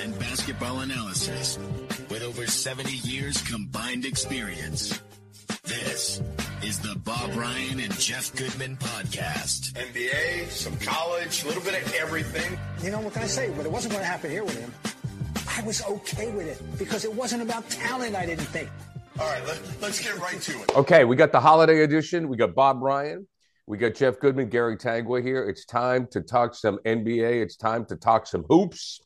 sports and basketball analysis with over 70 years combined experience. This is the Bob Ryan and Jeff Goodman podcast. NBA, some college, a little bit of everything. You know, what can I say? But it wasn't going to happen here with him. I was okay with it because it wasn't about talent, I didn't think. All right, let, let's get right to it. Okay, we got the holiday edition. We got Bob Ryan. We got Jeff Goodman, Gary Tanguay here. It's time to talk some NBA. It's time to talk some hoops.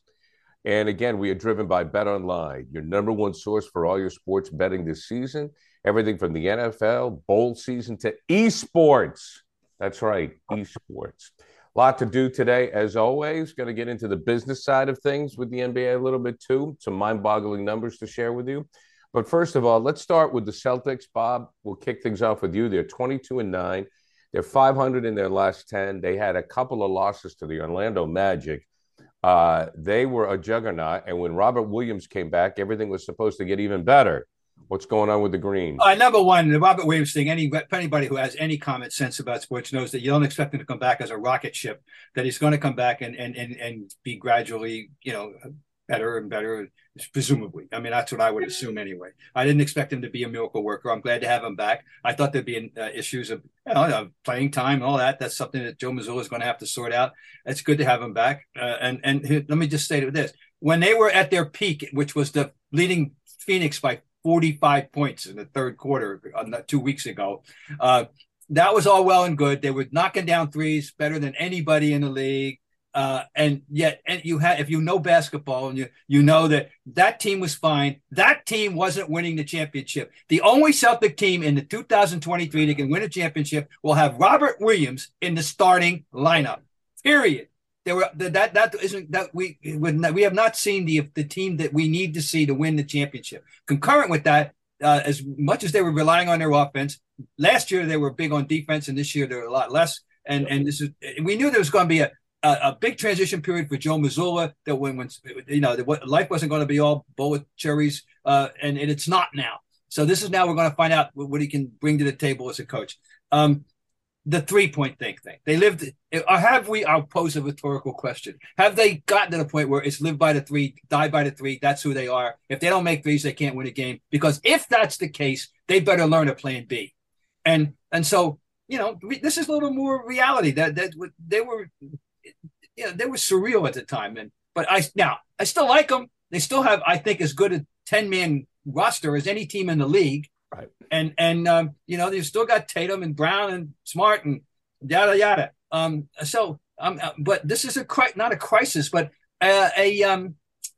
And again, we are driven by Bet Online, your number one source for all your sports betting this season. Everything from the NFL, bowl season to esports. That's right, esports. A lot to do today, as always. Going to get into the business side of things with the NBA a little bit too. Some mind boggling numbers to share with you. But first of all, let's start with the Celtics. Bob, we'll kick things off with you. They're 22 and 9. They're 500 in their last 10. They had a couple of losses to the Orlando Magic. Uh, they were a juggernaut. And when Robert Williams came back, everything was supposed to get even better. What's going on with the Green? Uh, number one, the Robert Williams thing. Any anybody who has any common sense about sports knows that you don't expect him to come back as a rocket ship. That he's going to come back and and and and be gradually, you know, better and better, presumably. I mean, that's what I would assume anyway. I didn't expect him to be a miracle worker. I'm glad to have him back. I thought there'd be uh, issues of you know, playing time and all that. That's something that Joe Mazzulla is going to have to sort out. It's good to have him back. Uh, and and let me just state say this: when they were at their peak, which was the leading Phoenix by 45 points in the third quarter uh, two weeks ago. Uh, that was all well and good. They were knocking down threes better than anybody in the league. Uh, and yet, and you had if you know basketball and you you know that that team was fine. That team wasn't winning the championship. The only Celtic team in the 2023 that can win a championship will have Robert Williams in the starting lineup. Period. There were that that isn't that we we have not seen the the team that we need to see to win the championship. Concurrent with that, uh, as much as they were relying on their offense, last year they were big on defense, and this year they're a lot less. And and this is we knew there was going to be a, a, big transition period for Joe Mazzulla that when when you know that life wasn't going to be all bullet cherries, uh, and, and it's not now. So this is now we're going to find out what he can bring to the table as a coach. Um, the three point thing thing. They lived, or have we? I'll pose a rhetorical question. Have they gotten to the point where it's live by the three, die by the three? That's who they are. If they don't make threes, they can't win a game. Because if that's the case, they better learn a plan B. And and so you know, this is a little more reality. That that they were, you know, they were surreal at the time. And but I now I still like them. They still have, I think, as good a ten man roster as any team in the league. Right. And and um, you know they've still got Tatum and Brown and Smart and yada yada. Um, so um, uh, but this is a cri- not a crisis, but uh, a um,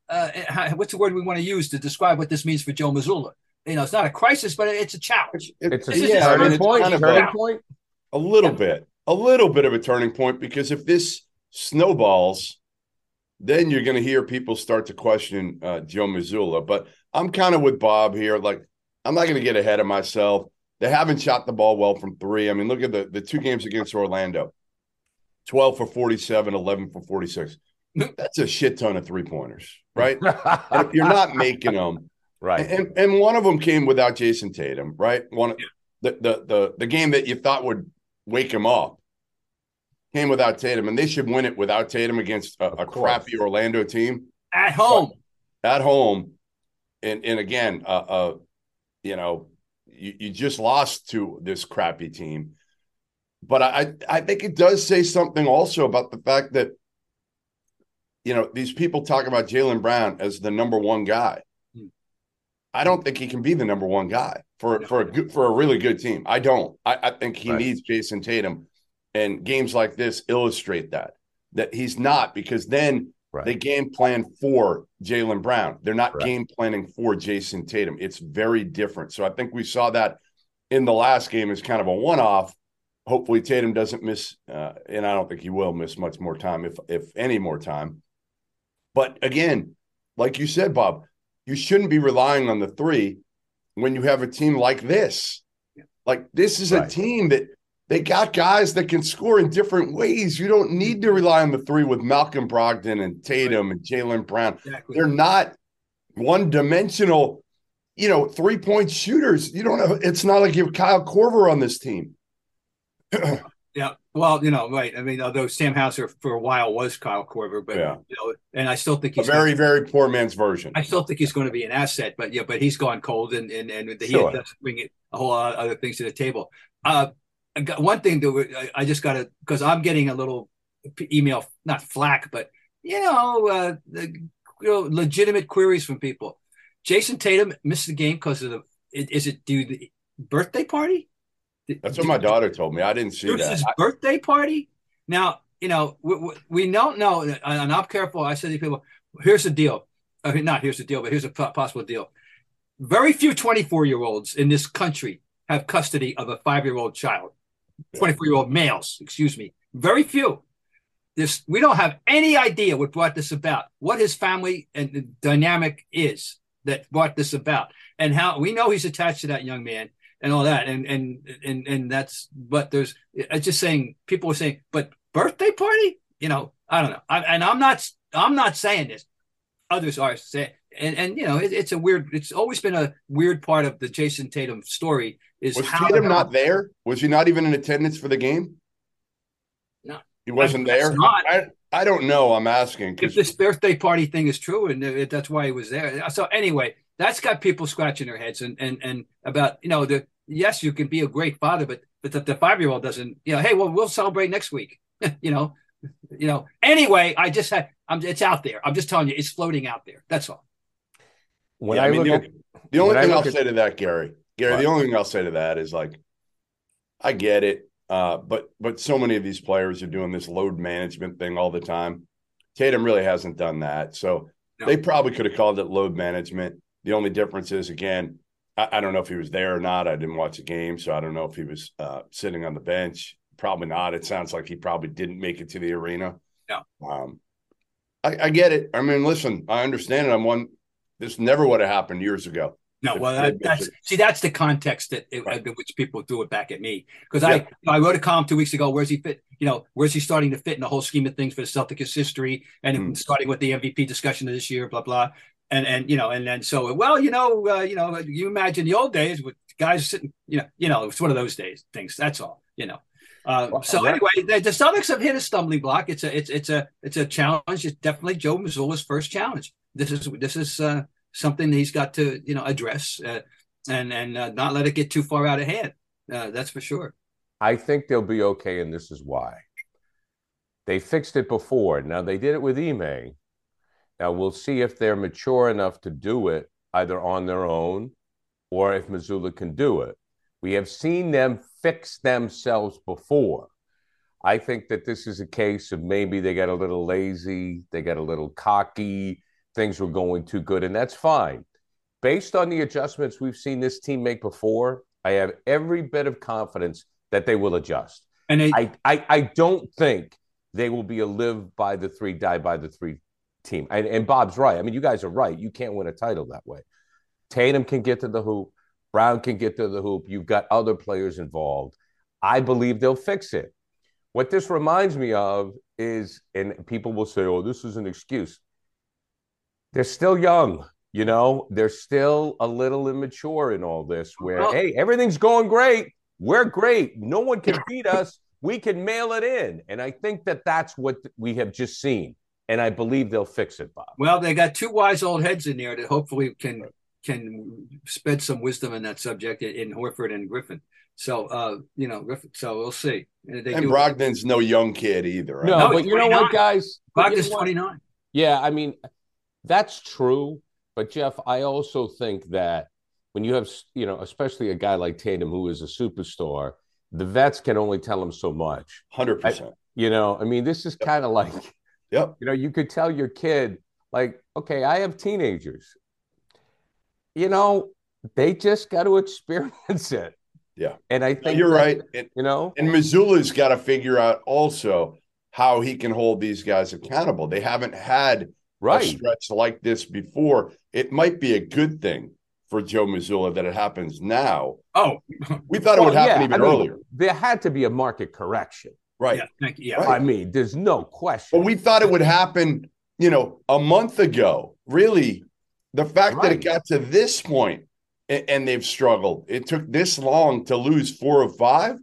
uh, what's the word we want to use to describe what this means for Joe Mazzulla? You know, it's not a crisis, but it's a challenge. It, it's a yeah, I mean, it's point. Kind of turning point. A little yeah. bit, a little bit of a turning point because if this snowballs, then you're going to hear people start to question uh, Joe Mazzulla. But I'm kind of with Bob here. Like I'm not going to get ahead of myself. They haven't shot the ball well from three. I mean, look at the, the two games against Orlando 12 for 47, 11 for 46. That's a shit ton of three pointers, right? if you're not making them, right? And and one of them came without Jayson Tatum, right? One the the the the game that you thought would wake him up came without Tatum, and they should win it without Tatum against a, a crappy Orlando team at home. At home, and and again, uh, uh you know, you, you just lost to this crappy team. But I, I think it does say something also about the fact that, you know, these people talk about Jaylen Brown as the number one guy. I don't think he can be the number one guy for for a good, for a really good team. I don't. I, I think he right. needs Jayson Tatum, and games like this illustrate that that he's not because then Right. They game plan for Jaylen Brown. They're not game planning for Jayson Tatum. It's very different. So I think we saw that in the last game as kind of a one off. Hopefully Tatum doesn't miss, uh, and I don't think he will miss much more time, if if any more time. But again, like you said, Bob, you shouldn't be relying on the three when you have a team like this. Like this is right. a team that they got guys that can score in different ways. You don't need to rely on the three with Malcolm Brogdon and Tatum and Jaylen Brown. Exactly. They're not one dimensional, you know, three point shooters. You don't have, it's not like you have Kyle Korver on this team. Yeah, well, you know, right. I mean, although Sam Hauser for a while was Kyle Korver, but Yeah. you know, and I still think he's A very, very poor man's version. I still think he's going to be an asset, but yeah, but he's gone cold, and and and he Sure. does bring it a whole lot of other things to the table. Uh, I got one thing that I- I just got to because I'm getting a little email, not flack, but you know, uh, the you know, legitimate queries from people. Jayson Tatum missed the game because of the. Is it due the birthday party? That's what my daughter told me. I didn't see that. his birthday party. Now, you know, we, we, we don't know, and I'm careful. I said to people, here's the deal. I mean, not here's the deal, but here's a possible deal. Very few 24 year olds in this country have custody of a five year old child, 24 year old males, excuse me. Very few. This we don't have any idea what brought this about, what his family and the dynamic is that brought this about, and how we know he's attached to that young man and all that and and and and that's but there's it's just saying people are saying but birthday party you know i don't know I, and i'm not i'm not saying this others are saying and and you know it, it's a weird it's always been a weird part of the jayson tatum story is Was how Tatum not there? Was he not even in attendance for the game? No. He wasn't there? not. I, I don't know. I'm asking. if this birthday party thing is true and it, that's why he was there so anyway that's got people scratching their heads and and and about you know the yes you can be a great father but but the, the five year old doesn't you know hey well we'll celebrate next week you know you know anyway i just had i'm it's out there i'm just telling you it's floating out there that's all When Yeah, I, I mean, look the, at the only thing I'll at- say to that, Gary, Gary, the only thing I'll say to that is like, I get it, uh, but but so many of these players are doing this load management thing all the time. Tatum really hasn't done that, so No. they probably could have called it load management. The only difference is, again, I, I don't know if he was there or not. I didn't watch the game, so I don't know if he was uh, sitting on the bench. Probably not. It sounds like he probably didn't make it to the arena. No. Um, I, I get it. I mean, listen, I understand it. I'm one. This never would have happened years ago. No, well, that, that's see, that's the context that it, Right. which people do it back at me because Yeah. I I wrote a column two weeks ago. Where's he fit? You know, where's he starting to fit in the whole scheme of things for the Celtics history and Hmm. starting with the MVP discussion of this year, blah blah, and and you know, and then so well, you know, uh, you know, you imagine the old days with guys sitting, you know, you know, it's one of those days things. That's all, you know. Uh, Well, so anyway, the, the Celtics have hit a stumbling block. It's a it's it's a it's a challenge. It's definitely Joe Mazzulla's first challenge. This is this is uh, something he's got to you know address uh, and and uh, not let it get too far out of hand. Uh, that's for sure. I think they'll be okay, and this is why. They fixed it before. Now they did it with Ime. Now we'll see if they're mature enough to do it either on their own or if Mazzulla can do it. We have seen them fix themselves before. I think that this is a case of maybe they got a little lazy, they got a little cocky, things were going too good, and that's fine. Based on the adjustments we've seen this team make before, I have every bit of confidence that they will adjust. And they, I, I, I don't think they will be a live by the three, die by the three team. And, and Bob's right. I mean, you guys are right. You can't win a title that way. Tatum can get to the hoop. Brown can get to the hoop. You've got other players involved. I believe they'll fix it. What this reminds me of is, and people will say, oh, this is an excuse. They're still young, you know, they're still a little immature in all this, where, Well- hey, everything's going great. We're great. No one can beat us. We can mail it in. And I think that that's what we have just seen. And I believe they'll fix it, Bob. well, they got two wise old heads in there that hopefully can can spread some wisdom on that subject in, in Horford and Griffin. So uh, you know, Griffin. So we'll see. And They And do. Brogdon's no young kid either. No, right? No, but you know what, guys? But you know what? twenty nine. Yeah, I mean, that's true. But Jeff, I also think that when you have, you know, especially a guy like Tatum who is a superstar, the vets can only tell him so much. Hundred percent. You know, I mean, this is kind of like, Yep. you know, you could tell your kid, like, okay, I have teenagers. You know, they just got to experience it. Yeah. And I No, think you're that, right. And, You know, and Mazzulla's got to figure out also how he can hold these guys accountable. They haven't had a right. stretch like this before. It might be a good thing for Joe Mazzulla that it happens now. Oh, We thought it would happen yeah, even I mean, earlier. There had to be a market correction. Right. yeah. Yeah, Right. I mean, there's no question. But we thought it would happen, you know, a month ago. Really, the fact that it got to this point and, and they've struggled, it took this long to lose four of five.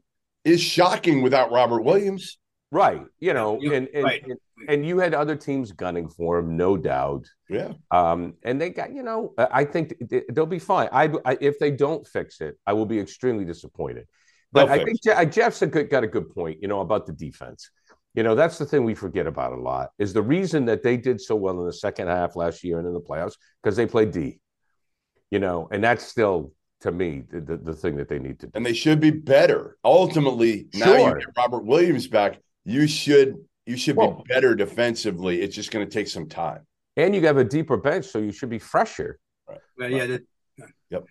is shocking without Robert Williams. Right. You know, You- and and, right. and and you had other teams gunning for him, no doubt. Yeah. Um, and they got, you know, I think they'll be fine. I, I if they don't fix it, I will be extremely disappointed. But They'll I fix think Je- Jeff's a good, got a good point, you know, about the defense. You know, that's the thing we forget about a lot is the reason that they did so well in the second half last year and in the playoffs because they played D. You know, and that's still to me the, the, the thing that they need to do. and they should be better. Ultimately, now you get Robert Williams back. You should you should Well- be better defensively. It's just going to take some time. And you have a deeper bench, so you should be fresher. Well, yeah. That, Yep.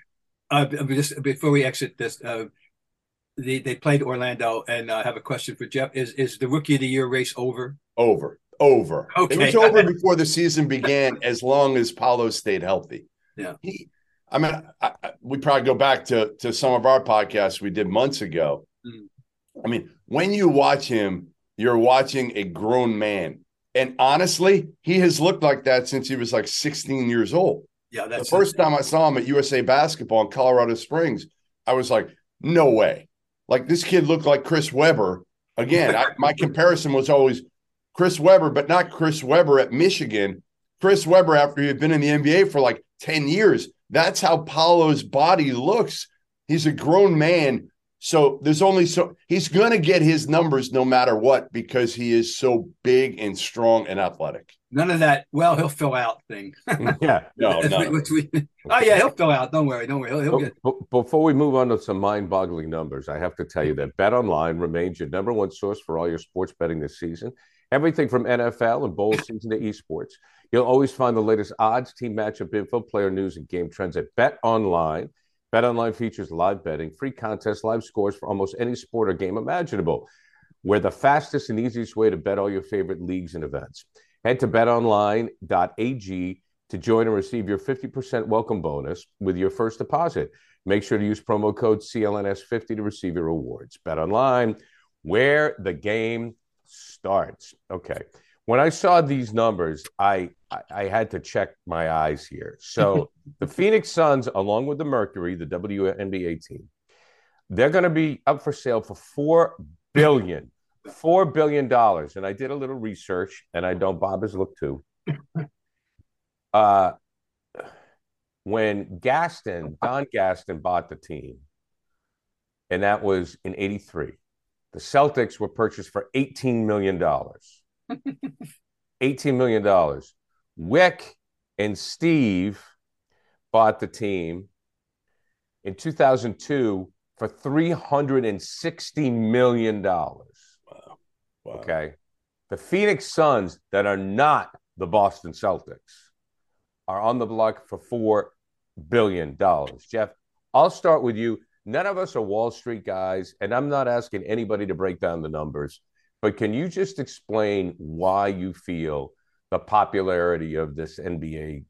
Uh, just before we exit this, uh, they they played Orlando, and uh, I have a question for Jeff. Is is the rookie of the year race over? Over, over. Okay. It was over before the season began. As long as Paolo stayed healthy. Yeah. He, I mean, I, I, we probably go back to to some of our podcasts we did months ago. Mm. I mean, when you watch him, you're watching a grown man. And honestly, he has looked like that since he was like 16 years old. Yeah, that's the first time I saw him at USA Basketball in Colorado Springs, I was like, no way. Like this kid looked like Chris Webber. Again, I, my comparison was always Chris Webber, but not Chris Webber at Michigan. Chris Webber after he had been in the NBA for like 10 years. That's how Paolo's body looks. He's a grown man. So there's only so he's going to get his numbers no matter what because he is so big and strong and athletic. none of that. Well, he'll fill out thing. yeah. No, no. which we- oh yeah, he'll fill out. Don't worry, don't worry. He'll, he'll get. Before we move on to some mind-boggling numbers, I have to tell you that Bet Online remains your number one source for all your sports betting this season. Everything from NFL and bowl season to esports. You'll always find the latest odds, team matchup info, player news, and game trends at Bet Online. Bet Online features live betting, free contests, live scores for almost any sport or game imaginable. We're the fastest and easiest way to bet all your favorite leagues and events. Head to betonline.ag to join and receive your 50% welcome bonus with your first deposit. Make sure to use promo code CLNS50 to receive your rewards. Bet online, where the game starts. Okay. When I saw these numbers, I, I, had to check my eyes here. So the Phoenix Suns, along with the Mercury, the WNBA team, they're going to be up for sale for four billion, four billion dollars. And I did a little research, and I know Bob has looked too. Uh, when Gaston, Don Gaston bought the team, and that was in 83, the Celtics were purchased for $18 million. $18 million. Wyc and Steve bought the team in 2002 for $360 million. Wow. Okay. The Phoenix Suns, that are not the Boston Celtics, are on the block for $4 billion. Jeff, I'll start with you. None of us are Wall Street guys, and I'm not asking anybody to break down the numbers, but can you just explain why you feel the popularity of this NBA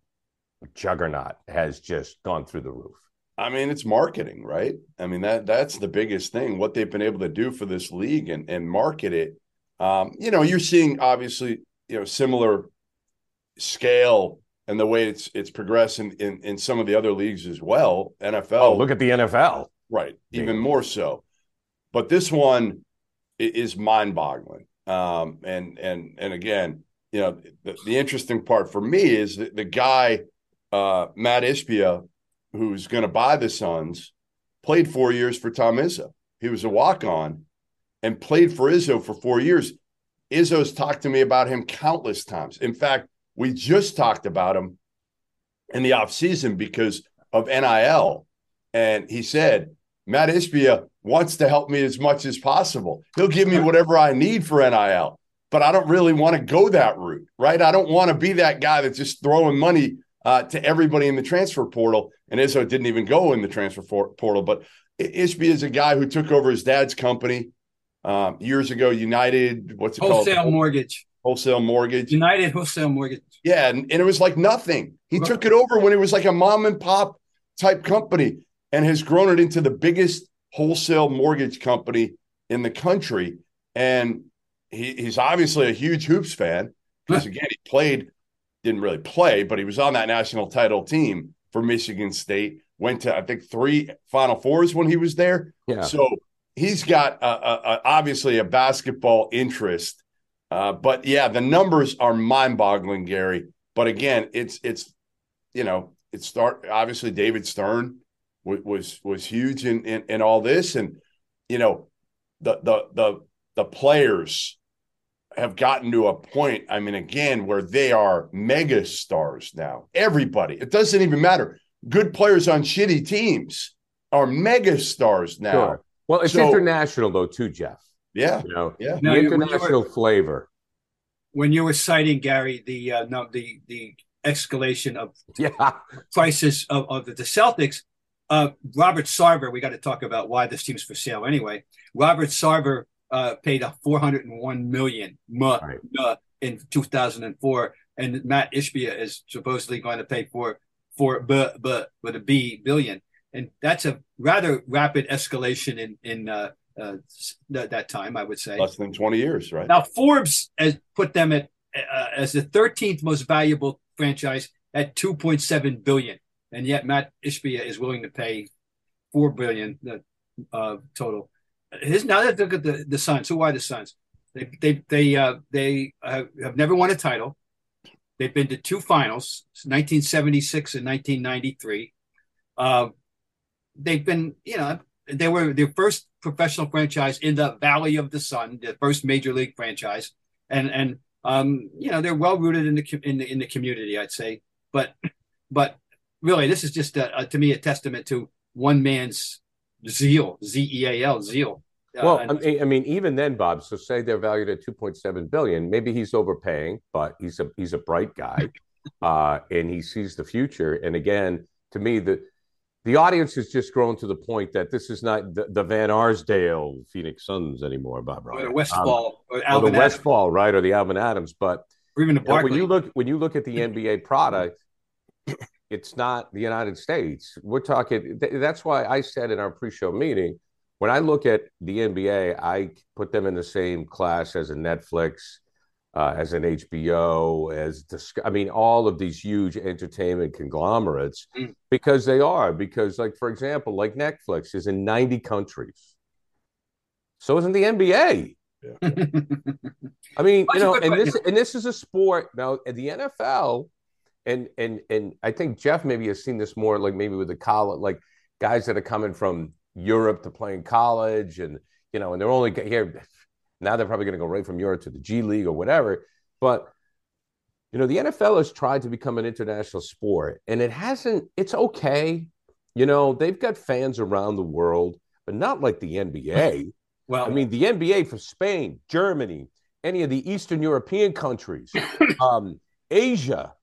juggernaut has just gone through the roof? I mean, it's marketing, right? I mean that that's the biggest thing. What they've been able to do for this league and and market it. Um, you know, you're seeing obviously, you know, similar scale and the way it's it's progressing in in some of the other leagues as well. NFL, Oh, look at the NFL. right? Yeah. Even more so. But this one is mind-boggling. Um, and and and again, you know, the, the interesting part for me is that the guy, uh, Matt Ishbia, who's going to buy the Suns, played four years for Tom Izzo. He was a walk-on and played for Izzo for four years. Izzo's talked to me about him countless times. In fact, we just talked about him in the offseason because of NIL. And he said, Matt Ishbia wants to help me as much as possible. He'll give me whatever I need for NIL, but I don't really want to go that route, right? I don't want to be that guy that's just throwing money uh, to everybody in the transfer portal. And Izzo didn't even go in the transfer for- portal, but I- Ishbia is a guy who took over his dad's company um, years ago, United, what's it Wholesale called? mortgage. Wholesale Mortgage. United Wholesale Mortgage. Yeah, and, and it was like nothing. He took it over when it was like a mom and pop type company and has grown it into the biggest wholesale mortgage company in the country. And he, he's obviously a huge hoops fan because again, he played, didn't really play, but he was on that national title team for Michigan State. Went to I think three Final Fours when he was there. Yeah. So he's got a, a, a, obviously a basketball interest. Uh, but yeah, the numbers are mind-boggling, Gary. But again, it's it's you know it start obviously David Stern was, was huge in, in in all this, and you know the the the the players have gotten to a point. I mean, again, where they are mega stars now. Everybody, it doesn't even matter. Good players on shitty teams are mega stars now. Sure. Well, it's so, international though, too, Jeff. Yeah, you know, yeah. The now, international were, flavor. When you were citing Gary, the uh, no, the the escalation of yeah prices of, of the, the Celtics, uh, Robert Sarver. We got to talk about why this team's for sale anyway. Robert Sarver uh, paid a 401 million right. uh, in 2004, and Matt Ishbia is supposedly going to pay for for b b with a b billion, and that's a rather rapid escalation in in uh, uh, th- that time. I would say less than 20 years, right? Now Forbes has put them at uh, as the 13th most valuable franchise at 2.7 billion, and yet Matt Ishbia is willing to pay four billion uh, total his now that look at the the Suns. Who are the Suns? They they they uh, they uh, have never won a title. They've been to two finals, 1976 and 1993. Uh, they've been, you know, they were their first professional franchise in the Valley of the Sun, the first major league franchise, and and um, you know they're well rooted in the in the in the community, I'd say. But but really, this is just a, a, to me a testament to one man's zeal, Z E A L, zeal. Well, uh, I, mean, I mean, even then, Bob. So say they're valued at two point seven billion. Maybe he's overpaying, but he's a he's a bright guy, uh, and he sees the future. And again, to me, the the audience has just grown to the point that this is not the, the Van Arsdale Phoenix Suns anymore, Bob. Right? Or the Westfall, um, or, or, the Westfall, right, or the Alvan Adams. But or even the when you look when you look at the NBA product, it's not the United States. We're talking. That's why I said in our pre-show meeting, when I look at the NBA, I put them in the same class as a Netflix, uh, as an HBO, as I mean, all of these huge entertainment conglomerates, mm. because they are. Because, like for example, like Netflix is in ninety countries. So isn't the NBA. Yeah. I mean, you know, and this and this is a sport now. The NFL and and and I think Jeff maybe has seen this more like maybe with the college like guys that are coming from Europe to play in college and you know and they're only here now they're probably going to go right from Europe to the G League or whatever. But you know the NFL has tried to become an international sport and it hasn't it's okay. You know they've got fans around the world but not like the NBA well I mean the NBA for Spain Germany any of the Eastern European countries um, Asia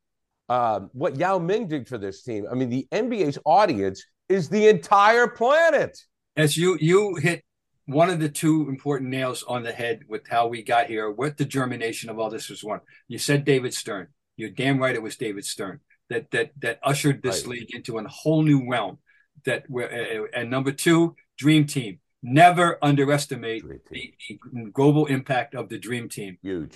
uh, what Yao Ming did for this team. I mean, the NBA's audience is the entire planet. As you you hit one of the two important nails on the head with how we got here, what the germination of all this was one. You said David Stern. You're damn right. It was David Stern that that that ushered this right. league into a whole new realm. That uh, and number two, Dream Team. Never underestimate the, the global impact of the Dream Team. Huge.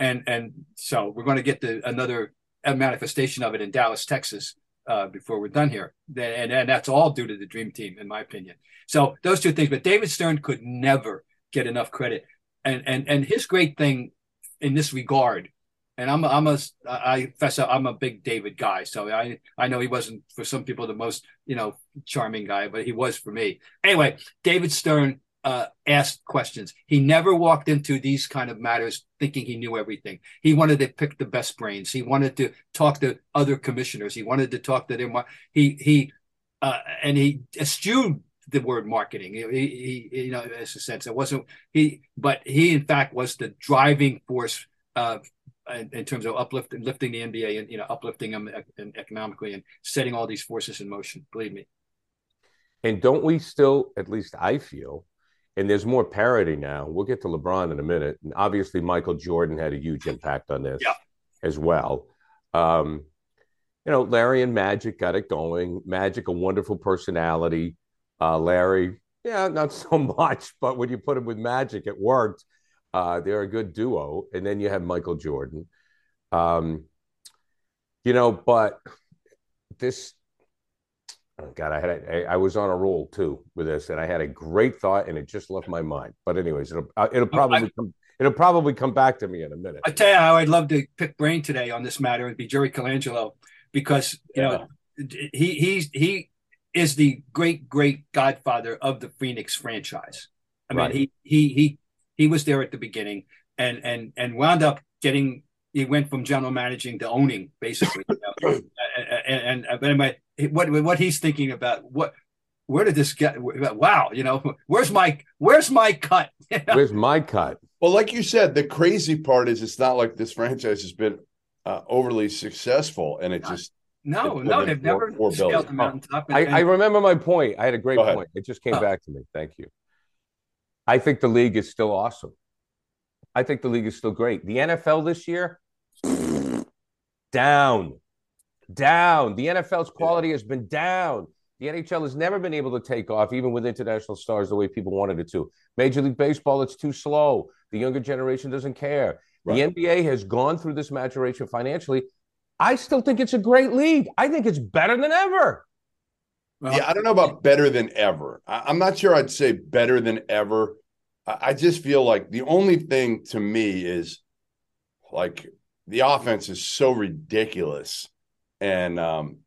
And and so we're going to get to another a manifestation of it in Dallas, Texas, uh, before we're done here. And, and that's all due to the Dream Team, in my opinion. So those two things. But David Stern could never get enough credit. And and and his great thing in this regard, and I'm a, I'm a I fess up, I'm a big David guy. So I I know he wasn't for some people the most you know charming guy, but he was for me. Anyway, David Stern uh, asked questions. He never walked into these kind of matters thinking he knew everything. He wanted to pick the best brains. He wanted to talk to other commissioners. He wanted to talk to them. He he uh, and he eschewed the word marketing. He, he you know, as a sense, it wasn't he, but he in fact was the driving force uh, in, in, terms of uplifting, lifting the NBA and you know uplifting them economically and setting all these forces in motion. Believe me. And don't we still, at least I feel, and there's more parity now. We'll get to LeBron in a minute. And obviously, Michael Jordan had a huge impact on this yeah. as well. Um, you know, Larry and Magic got it going. Magic, a wonderful personality. Uh, Larry, yeah, not so much, but when you put him with Magic, it worked. Uh, they're a good duo. And then you have Michael Jordan. Um, you know, but this Oh, God, I had a, I was on a roll too with this, and I had a great thought, and it just left my mind. But anyways, it'll uh, it'll probably I, come it'll probably come back to me in a minute. I tell you how I'd love to pick brain today on this matter. It'd be Jerry Colangelo because you yeah. know he he's he is the great great godfather of the Phoenix franchise. I right. mean, he he he he was there at the beginning and and and wound up getting he went from general managing to owning basically you know? and, and, and, what what he's thinking about what where did this get wow you know where's my where's my cut? Where's my cut? Well like you said the crazy part is it's not like this franchise has been uh, overly successful and it just no no they've never scaled the mountaintop I, I remember my point. I had a great point. It just came oh. back to me. Thank you. I think the league is still awesome. I think the league is still great. The nfl this year down, down. The NFL's quality has been down. The NHL has never been able to take off, even with international stars, the way people wanted it to. Major League Baseball, it's too slow. The younger generation doesn't care. Right. The NBA has gone through this maturation financially. I still think it's a great league. I think it's better than ever. Well, yeah, I don't know about better than ever. I, am not sure I'd say better than ever. I, I just feel like the only thing to me is like the offense is so ridiculous. And um,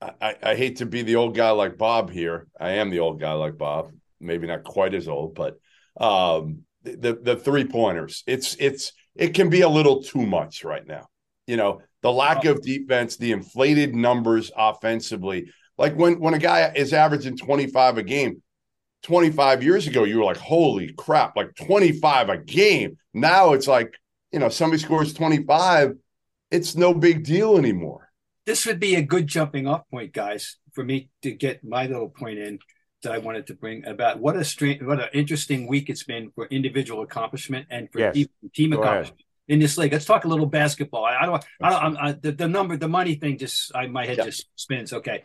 I, I hate to be the old guy like Bob here. I am the old guy like Bob, maybe not quite as old, but um, the the three pointers. It's it's it can be a little too much right now. You know, the lack of defense, the inflated numbers offensively. Like when when a guy is averaging 25 a game, 25 years ago, you were like, holy crap, like 25 a game. Now it's like you know, somebody scores 25, it's no big deal anymore. This would be a good jumping off point, guys, for me to get my little point in that I wanted to bring about what a strange, what an interesting week it's been for individual accomplishment and for yes. team, team accomplishment in this league. Let's talk a little basketball. I, I don't, I don't, I, the, the number, the money thing just, I, my head yeah. just spins. Okay.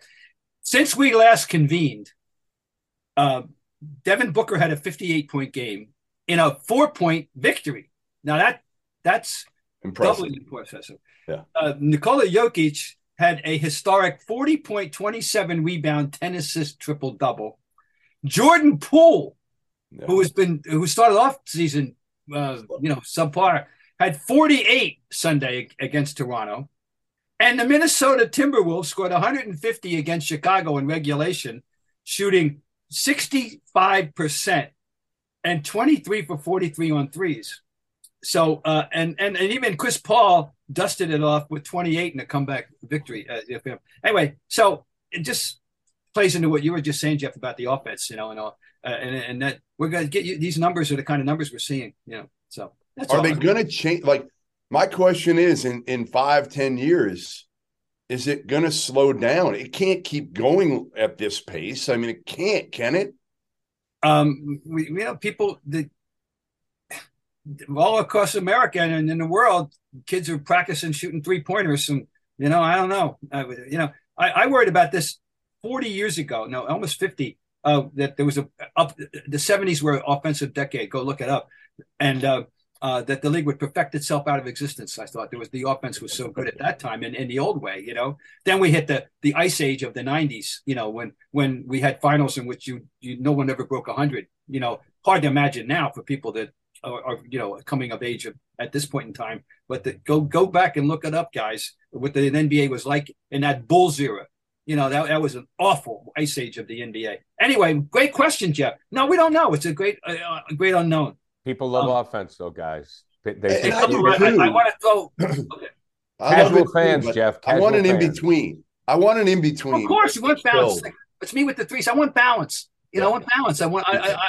Since we last convened, uh, Devin Booker had a 58 point game in a four point victory. Now that that's impressive. doubly impressive. Yeah. Uh, Nikola Jokic had a historic 40.27 rebound, 10 assist, triple double. Jordan Poole, yeah. who has been who started off season uh, you know subpar, had 48 Sunday against Toronto. And the Minnesota Timberwolves scored 150 against Chicago in regulation, shooting 65% and 23 for 43 on threes. So uh, and and and even Chris Paul dusted it off with 28 in a comeback victory. Uh, anyway, so it just plays into what you were just saying, Jeff, about the offense, you know, and all, uh, and and that we're going to get you these numbers are the kind of numbers we're seeing, you know. So are they going to change? Like my question is, in in five ten years, is it going to slow down? It can't keep going at this pace. I mean, it can't, can it? Um, we, you know, people the all across America and in the world, kids are practicing shooting three pointers. And, you know, I don't know. I, you know, I, I, worried about this 40 years ago, no, almost 50, uh, that there was a up the 70s were offensive decade. Go look it up. And, uh, uh, that the league would perfect itself out of existence. I thought there was the offense was so good at that time and in the old way, you know. Then we hit the the ice age of the '90s, you know, when when we had finals in which you you no one ever broke hundred. You know, hard to imagine now for people that or, you know coming of age at this point in time. But the, go go back and look it up, guys. What the NBA was like in that Bulls era. You know that that was an awful ice age of the NBA. Anyway, great question, Jeff. No, we don't know. It's a great uh, a great unknown. People love um, offense, though, guys. They, they, I, I, I, want to throw. Okay. Casual fans, too, Jeff. I want an fans. in between. I want an in between. Of course, you want balance. Let's meet with the threes. I want balance. You know, I want balance. I want. I, I,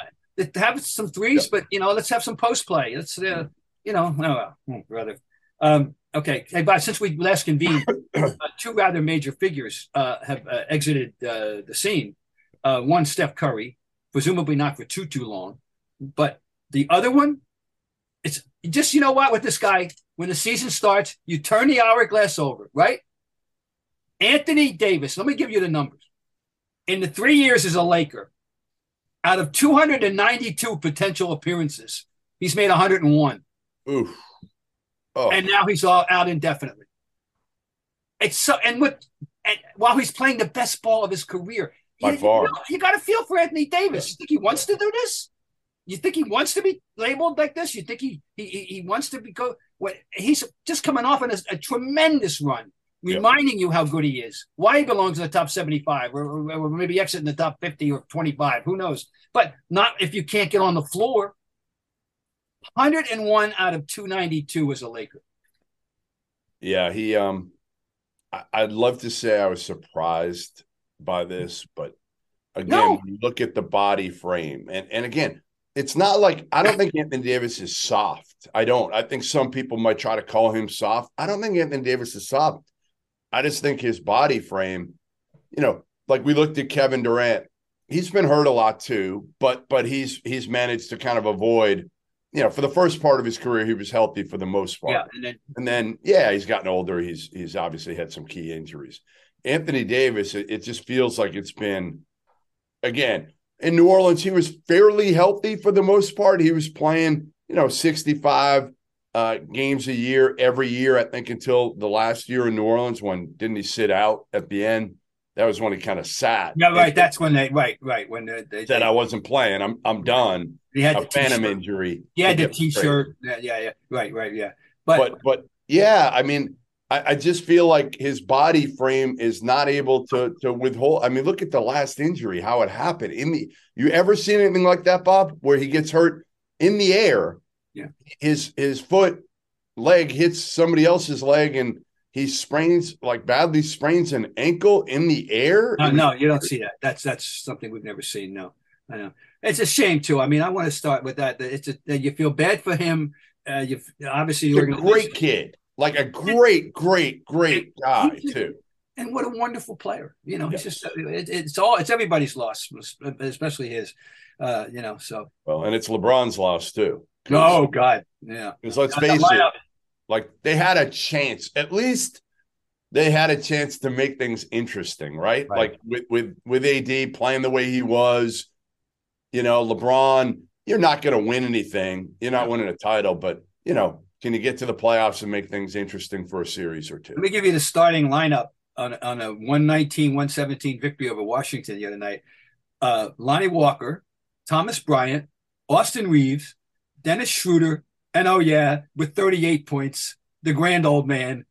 have some threes, but you know, let's have some post play. Let's, uh, you know, oh, well, rather. Um, okay, hey, but since we last convened, uh, two rather major figures uh, have uh, exited uh, the scene. Uh, one, Steph Curry, presumably not for too too long, but the other one, it's just you know what with this guy. When the season starts, you turn the hourglass over, right? Anthony Davis. Let me give you the numbers. In the three years as a Laker, out of 292 potential appearances, he's made 101. Oof. Oh. And now he's all out indefinitely. It's so, and what and while he's playing the best ball of his career. By you, far. you, know, you got to feel for Anthony Davis. You think he wants to do this? You think he wants to be labeled like this? You think he he he wants to be go? What he's just coming off on a, a tremendous run, Reminding you how good he is. Why he belongs in the top seventy-five, or, or, or maybe exit in the top fifty or twenty-five. Who knows? But not if you can't get on the floor. 101 out of 292 as a Laker. Yeah, he um I, I'd love to say I was surprised by this, but again, No. look at the body frame, and and again, it's not like I don't think Anthony Davis is soft. I don't. I think some people might try to call him soft. I don't think Anthony Davis is soft. I just think his body frame, you know, like we looked at Kevin Durant. He's been hurt a lot too, but but he's he's managed to kind of avoid, you know, for the first part of his career, he was healthy for the most part. Yeah, and then And then, yeah, he's gotten older. He's he's obviously had some key injuries. Anthony Davis, it, it just feels like it's been again in New Orleans. He was fairly healthy for the most part. He was playing, you know, sixty five uh, games a year every year. I think until the last year in New Orleans when didn't he sit out at the end? That was when he kind of sat. yeah, right. And That's when they right, right when they, they, said I wasn't playing. I'm I'm done. he had A the phantom t-shirt. injury. He had the t-shirt. Yeah, yeah, yeah. Right, right, yeah. But, but but yeah, I mean, I, I just feel like his body frame is not able to to withhold. I mean, look at the last injury, how it happened. In the you ever seen anything like that, Bob, where he gets hurt in the air? Yeah. his his foot leg hits somebody else's leg and he sprains like badly sprains an ankle in the air. no, no, you don't see that. That's that's something we've never seen. No, I know. It's a shame too. I mean, I want to start with that. that It's a, that you feel bad for him. Uh, you obviously you're a great kid, like a great, great, great guy too. and what a wonderful player. You know, Yes. he's just it, it's all it's everybody's loss, especially his. Uh, you know, so Well, and it's LeBron's loss too. Oh god, yeah. Because let's face it, like they had a chance. At least they had a chance to make things interesting, right? Right. Like with with with AD playing the way he was, you know, LeBron. You're not going to win anything. You're not winning a title, but you know, can you get to the playoffs and make things interesting for a series or two? Let me give you the starting lineup on, on a 119 117 victory over Washington the other night. Uh, Lonnie Walker, Thomas Bryant, Austin Reaves, Dennis Schroeder, and oh, yeah, with 38 points, the grand old man.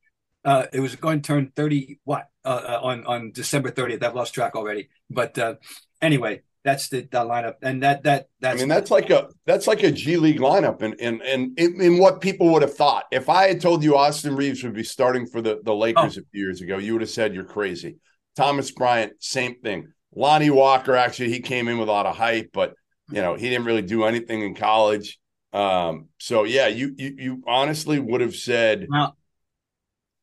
Uh, it was going to turn 30 what uh, uh, on on December 30th. I've lost track already. But uh, anyway, that's the, the lineup, and that that I that's mean, that's like a that's like a G League lineup, and and and in, in what people would have thought. If I had told you Austin Reaves would be starting for the the Lakers a few years ago, you would have said you're crazy. Thomas Bryant, same thing. Lonnie Walker, actually, he came in with a lot of hype, but you know he didn't really do anything in college. Um, so yeah, you you you honestly would have said. Well-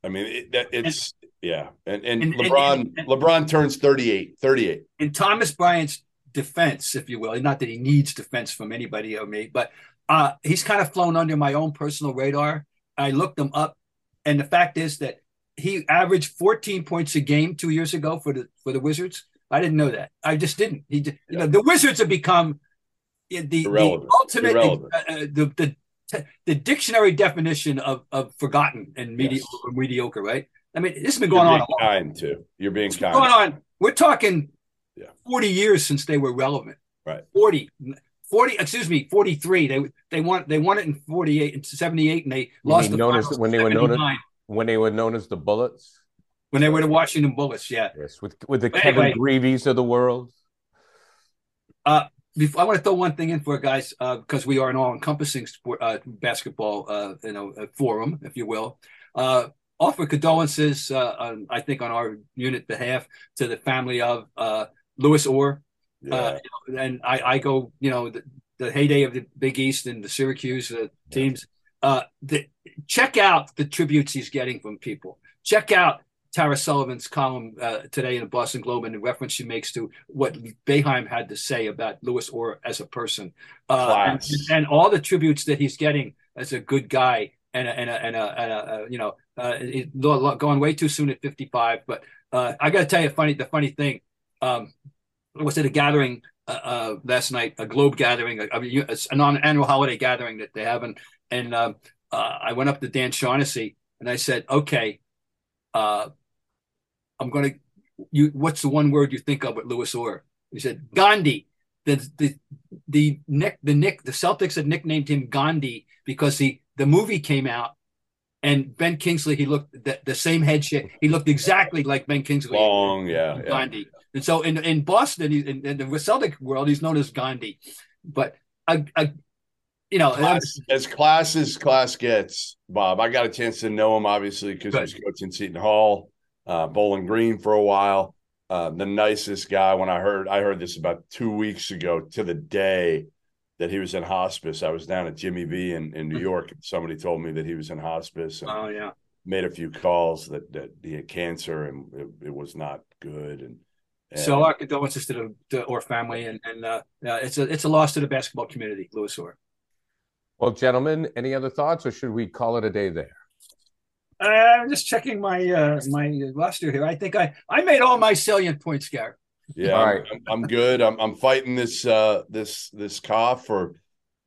I mean, it, that it's yeah, and and, And- and- LeBron and- and- LeBron turns 38, 38. in Thomas Bryant's defense, if you will, not that he needs defense from anybody or me, but uh, he's kind of flown under my own personal radar. I looked him up, and the fact is that he averaged 14 points a game two years ago for the for the Wizards. I didn't know that. I just didn't. He, did- you know, the Wizards have become the, the ultimate, uh, uh, the, the the dictionary definition of of forgotten and medi- Yes. mediocre. Right? I mean, this has been You're going on. being a long kind too. You're being What's kind. going on? We're talking Yeah. 40 years since they were relevant. Right. 40, 40, excuse me, 43. They they won they won it in 48 and 78 and they You lost the known as- when they were known as- when they were known as the Bullets. when they were the Washington Bullets, yeah. Yes, with with the But Kevin anyway. Greavies of the world. Before, I want to throw one thing in for guys uh, because we are an all-encompassing sport, uh, basketball, uh, you know, uh, forum, if you will. Uh, offer condolences, uh, on, I think, on our unit behalf to the family of uh, Louis Orr, Yeah. Uh, and I, I go, you know, the, the heyday of the Big East and the Syracuse uh, teams. Uh, the, check out the tributes he's getting from people. Check out Tara Sullivan's column uh, today in the Boston Globe and the reference she makes to what Boeheim had to say about Louis Orr as a person, uh, and, and all the tributes that he's getting as a good guy and a, and a, and a, and a, uh, you know, uh, going way too soon at 55. But uh, I got to tell you, funny the funny thing. Um, I was at a gathering uh, uh, last night, a Globe gathering, a, a, an annual holiday gathering that they have, and and um, uh, I went up to Dan Shaughnessy and I said, "Okay, uh, I'm going to. You, what's the one word you think of with Louis Orr? He said Gandhi. The the the Nick the Nick the Celtics had nicknamed him Gandhi because the the movie came out and Ben Kingsley he looked the, the same head shape. He looked exactly like Ben Kingsley. Long, yeah, yeah. Gandhi. And so in in Boston, he, in, in the Celtic world, he's known as Gandhi. But I, I you know, class, as class as class gets, Bob. I got a chance to know him obviously because he was coaching Seton Hall, uh, Bowling Green for a while. Uh, the nicest guy. When I heard, I heard this about two weeks ago to the day that he was in hospice. I was down at Jimmy V in, in New mm-hmm. York. And somebody told me that he was in hospice. oh yeah. Made a few calls that that he had cancer and it, it was not good. And, and, so our condolences to the, the Orr family, and and uh, it's a it's a loss to the basketball community, Louis Orr. Well, gentlemen, any other thoughts, or should we call it a day there? Uh, I'm just checking my uh, my roster here. I think I I made all my salient points, Gary. Yeah, all right. I'm, I'm good. I'm I'm fighting this uh this this cough for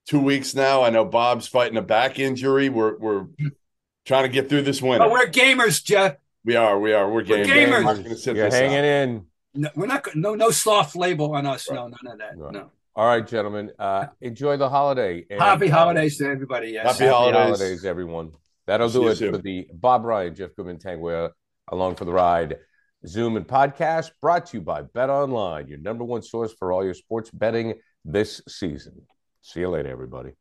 two weeks now. I know Bob's fighting a back injury. We're we're trying to get through this winter. But we're gamers, Jeff. We are. We are. We're, gamers. we're gamers. gamers. You're hanging out. in. No, we're not. No, no sloth label on us. Right. No, none of that. Right. No. All right, gentlemen. Uh, enjoy the holiday. And, happy holidays to everybody. Yes. Happy, happy holidays. holidays. everyone. That'll do it for the Bob Ryan, Jeff Goodman Tanguay along for the ride. Zoom and podcast brought to you by Bet Online, your number one source for all your sports betting this season. See you later, everybody.